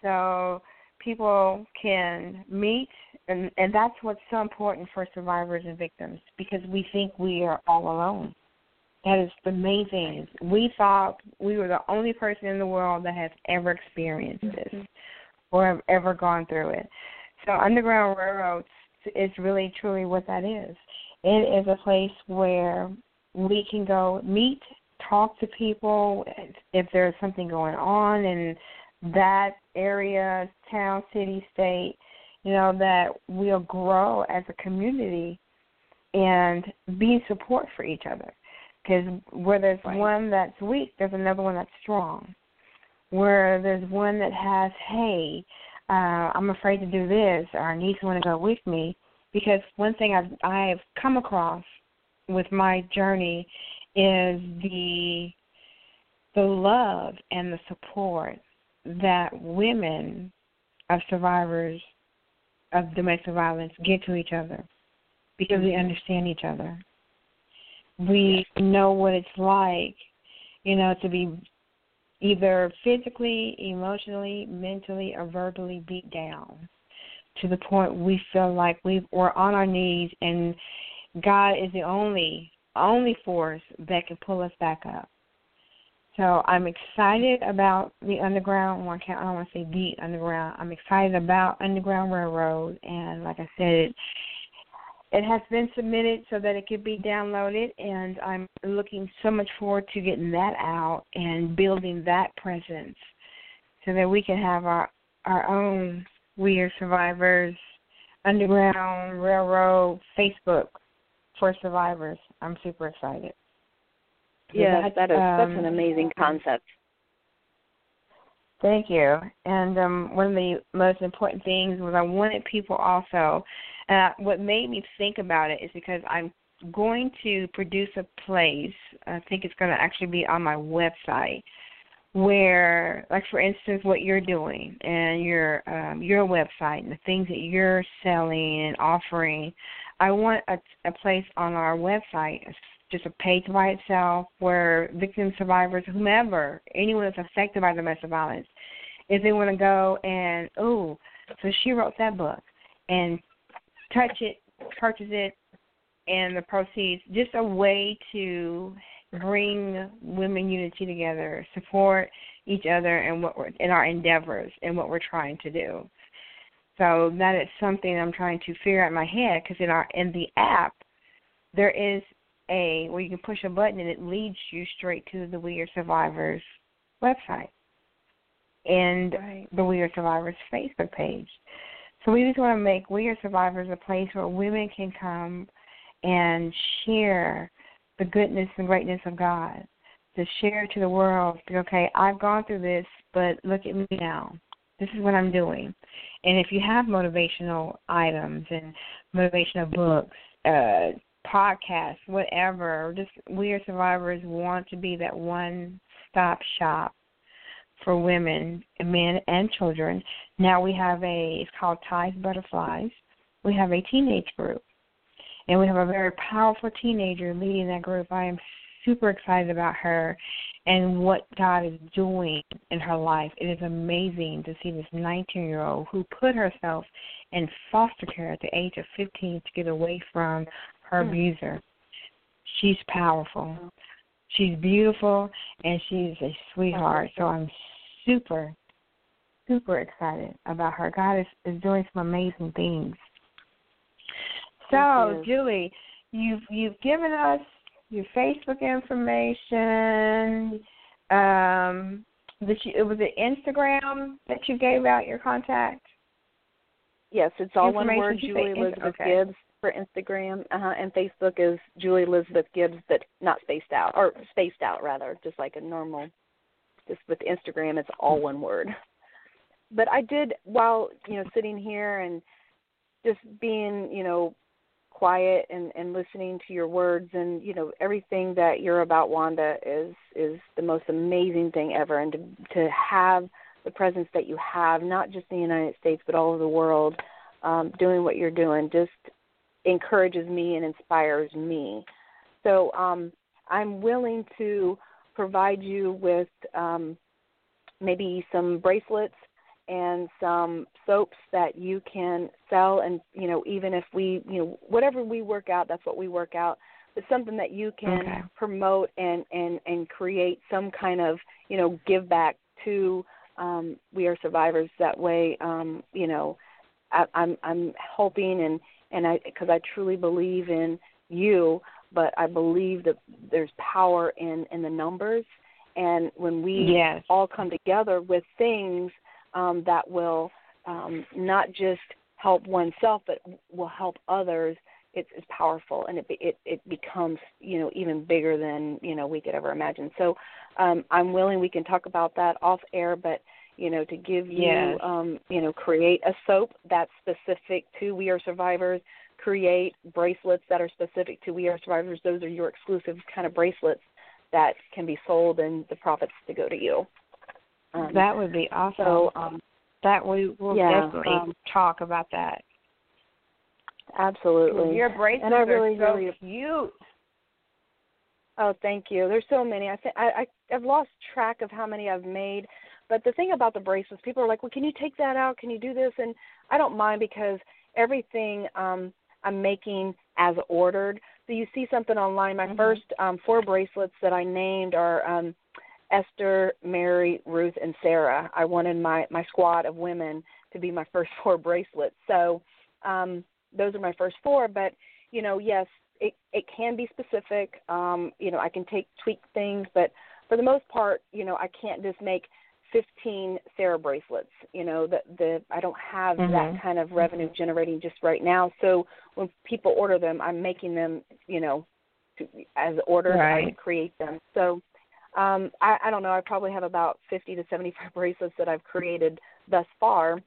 So people can meet and and that's what's so important for survivors and victims because we think we are all alone. That is the main thing. We thought we were the only person in the world that has ever experienced this mm-hmm. or have ever gone through it. So Underground Railroad is really truly what that is. It is a place where we can go meet, talk to people if there's something going on in that area, town, city, state, you know, that we'll grow as a community and be support for each other. Because where there's right. one that's weak, there's another one that's strong. Where there's one that has, hey, uh, I'm afraid to do this, or I need someone to go with me. Because one thing I've I've come across with my journey is the the love and the support that women of survivors of domestic violence get to each other because we understand each other. We know what it's like, you know, to be either physically, emotionally, mentally, or verbally beat down to the point we feel like we we're on our knees and God is the only only force that can pull us back up. So I'm excited about the underground. Well, I, don't want to say the underground. I'm excited about Underground Railroad, and like I said, it, it has been submitted so that it could be downloaded, and I'm looking so much forward to getting that out and building that presence, so that we can have our our own We Are Survivors Underground Railroad Facebook for survivors. I'm super excited. Yeah, that is um, that's an amazing concept. Thank you. And um, one of the most important things was I wanted people also. Uh, what made me think about it is because I'm going to produce a place. I think it's going to actually be on my website where like for instance what you're doing and your um your website and the things that you're selling and offering i want a, a place on our website just a page by itself where victims, survivors, whomever, anyone that's affected by domestic violence, if they want to go and oh, so she wrote that book and touch it, purchase it, and the proceeds, just a way to bring women unity together, support each other and what we're in our endeavors and what we're trying to do. So that is something I'm trying to figure out in my head because in our in the app there is a where you can push a button and it leads you straight to the We Are Survivors website and right. the We Are Survivors Facebook page. So we just want to make We Are Survivors a place where women can come and share the goodness and greatness of God. To share to the world, okay, I've gone through this, but look at me now. This is what I'm doing. And if you have motivational items and motivational books, uh, podcasts, whatever, just we are survivors want to be that one stop shop for women, men, and children. Now we have a, it's called Ties Butterflies. We have a teenage group. And we have a very powerful teenager leading that group. I am super excited about her and what God is doing in her life. It is amazing to see this 19 year old who put herself in foster care at the age of 15 to get away from her Hmm. abuser. She's powerful. She's beautiful and she's a sweetheart. So I'm super, super excited about her. God is, is doing some amazing things. So, Julie, you've you've given us your Facebook information. Um, that you, it was it Instagram that you gave out your contact. Yes, it's all one word. Julie Elizabeth okay. Gibbs for Instagram, uh-huh, and Facebook is Julie Elizabeth Gibbs, but not spaced out, or spaced out rather, just like a normal. Just with Instagram, it's all one word. But I did while you know sitting here and just being you know quiet and and listening to your words and you know everything that you're about Wanda is is the most amazing thing ever. And to to have the presence that you have not just in the United States but all over the world um doing what you're doing just encourages me and inspires me. So um I'm willing to provide you with um maybe some bracelets and some soaps that you can sell and you know even if we you know whatever we work out that's what we work out but something that you can Okay. promote and and and create some kind of you know give back to um we are survivors that way um you know I, i'm i'm hoping and and i because i truly believe in you but i believe that there's power in in the numbers and when we Yes. all come together with things um, that will um, not just help oneself, but will help others. It's, it's powerful, and it it it becomes you know even bigger than you know we could ever imagine. So um, I'm willing we can talk about that off air, but you know to give you Yes. um, you know create a soap that's specific to We Are Survivors. Create bracelets that are specific to We Are Survivors. Those are your exclusive kind of bracelets that can be sold, and the profits to go to you. Um, That would be awesome. so um, that we will yeah, definitely um, talk about that. absolutely. Your bracelets and I really, are so really cute. Oh, thank you. There's so many. I think I, I I've lost track of how many I've made. But the thing about the bracelets, people are like, "Well, can you take that out? Can you do this?" And I don't mind because everything um I'm making as ordered. So you see something online. My first um four bracelets that I named are um Esther, Mary, Ruth, and Sarah. I wanted my my squad of women to be my first four bracelets. So um those are my first four, but you know, yes, it it can be specific. Um, you know, I can take tweak things, but for the most part, you know, I can't just make 15 Sarah bracelets. You know, the the I don't have Mhm. that kind of revenue generating just right now. So when people order them, I'm making them, you know, to, as ordered. I create them. So um, I, I don't know. I probably have about 50 to 75 bracelets that I've created thus far.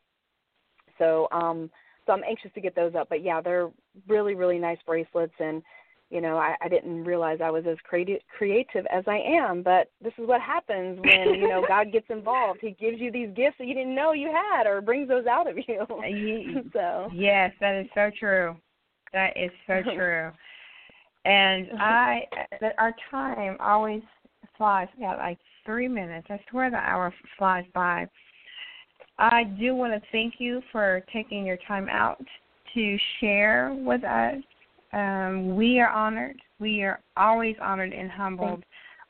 So um, so I'm anxious to get those up. But yeah, they're really really nice bracelets, and you know I, I didn't realize I was as creative creative as I am. But this is what happens when you know God gets involved. He gives you these gifts that you didn't know you had, or brings those out of you. So Yes, that is so true. That is so true. And I, that our time always flies. Got like three minutes. I swear the hour flies by. I do want to thank you for taking your time out to share with us. Um, we are honored. We are always honored and humbled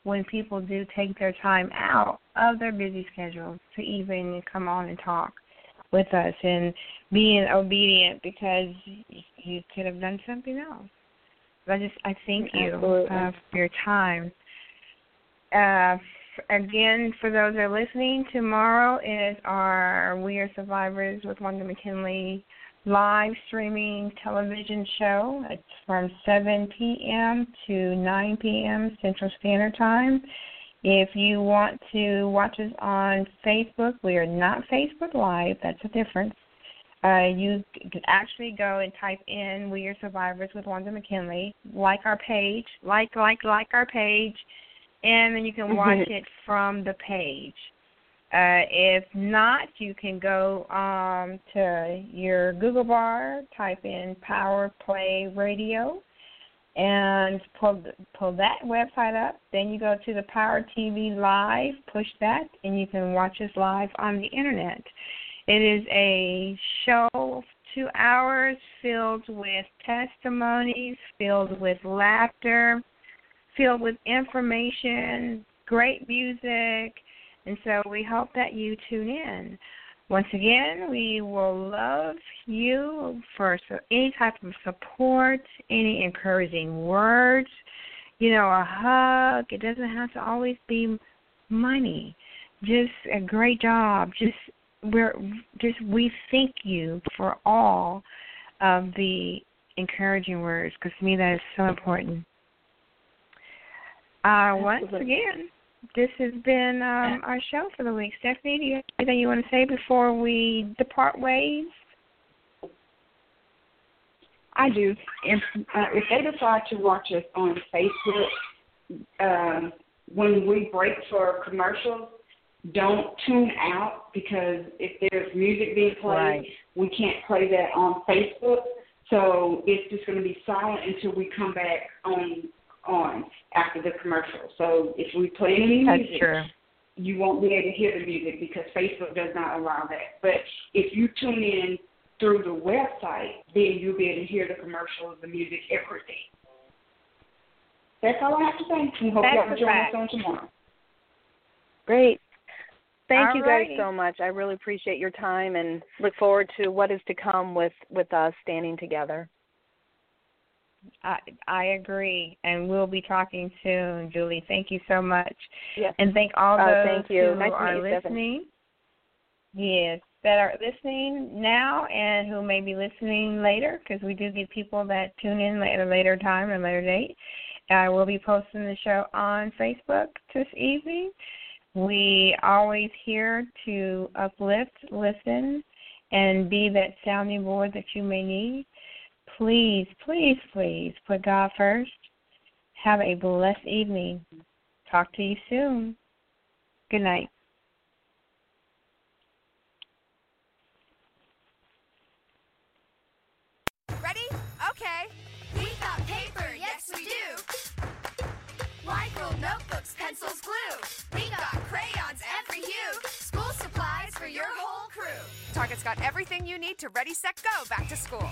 when people do take their time out of their busy schedules to even come on and talk with us and being obedient because you could have done something else. But I just I thank you uh, for your time. Uh, again, for those that are listening, tomorrow is our We Are Survivors with Wanda McKinley live streaming television show. It's from 7 p.m. to 9 p.m. Central Standard Time. If you want to watch us on Facebook, we are not Facebook Live. That's a difference. Uh, you can actually go and type in "We Are Survivors" with Wanda McKinley. Like our page, like like like our page, and then you can watch it from the page. Uh, if not, you can go um, to your Google bar, type in Power Play Radio, and pull pull that website up. Then you go to the Power TV Live, push that, and you can watch us live on the internet. It is a show of two hours filled with testimonies, filled with laughter, filled with information, great music, and so we hope that you tune in. Once again, we will love you for any type of support, any encouraging words, you know, a hug. It doesn't have to always be money. Just a great job. Just we're just we thank you for all of the encouraging words because to me that is so important. Uh, once again, this has been um, our show for the week. Stephanie, do you have anything you want to say before we depart ways? I do. If uh, if they decide to watch us on Facebook, um, when we break for commercials, don't tune out because if there's music being played, Right. we can't play that on Facebook. So it's just going to be silent until we come back on on after the commercial. So if we play any That's music, true. you won't be able to hear the music because Facebook does not allow that. But if you tune in through the website, then you'll be able to hear the commercials, the music, everything. That's all I have to say. We hope That's y'all join us on tomorrow. Great. Thank you guys so much. I really appreciate your time and look forward to what is to come with with us standing together. I I agree, and we'll be talking soon, Julie. Thank you so much, Yes. and thank all Oh, those thank you. who Nice are meet you, Stephanie. listening. Yes, that are listening now and who may be listening later, because we do get people that tune in at a later time and later date. I will be posting the show on Facebook this evening. We always here to uplift, listen, and be that sounding board that you may need. Please, please, please put God first. Have a blessed evening. Talk to you soon. Good night. Ready? Okay. We got paper, yes we do. White rule notebooks, pencils, glue. We got crayons every hue. School supplies for your whole crew. Target's got everything you need to ready, set, go back to school.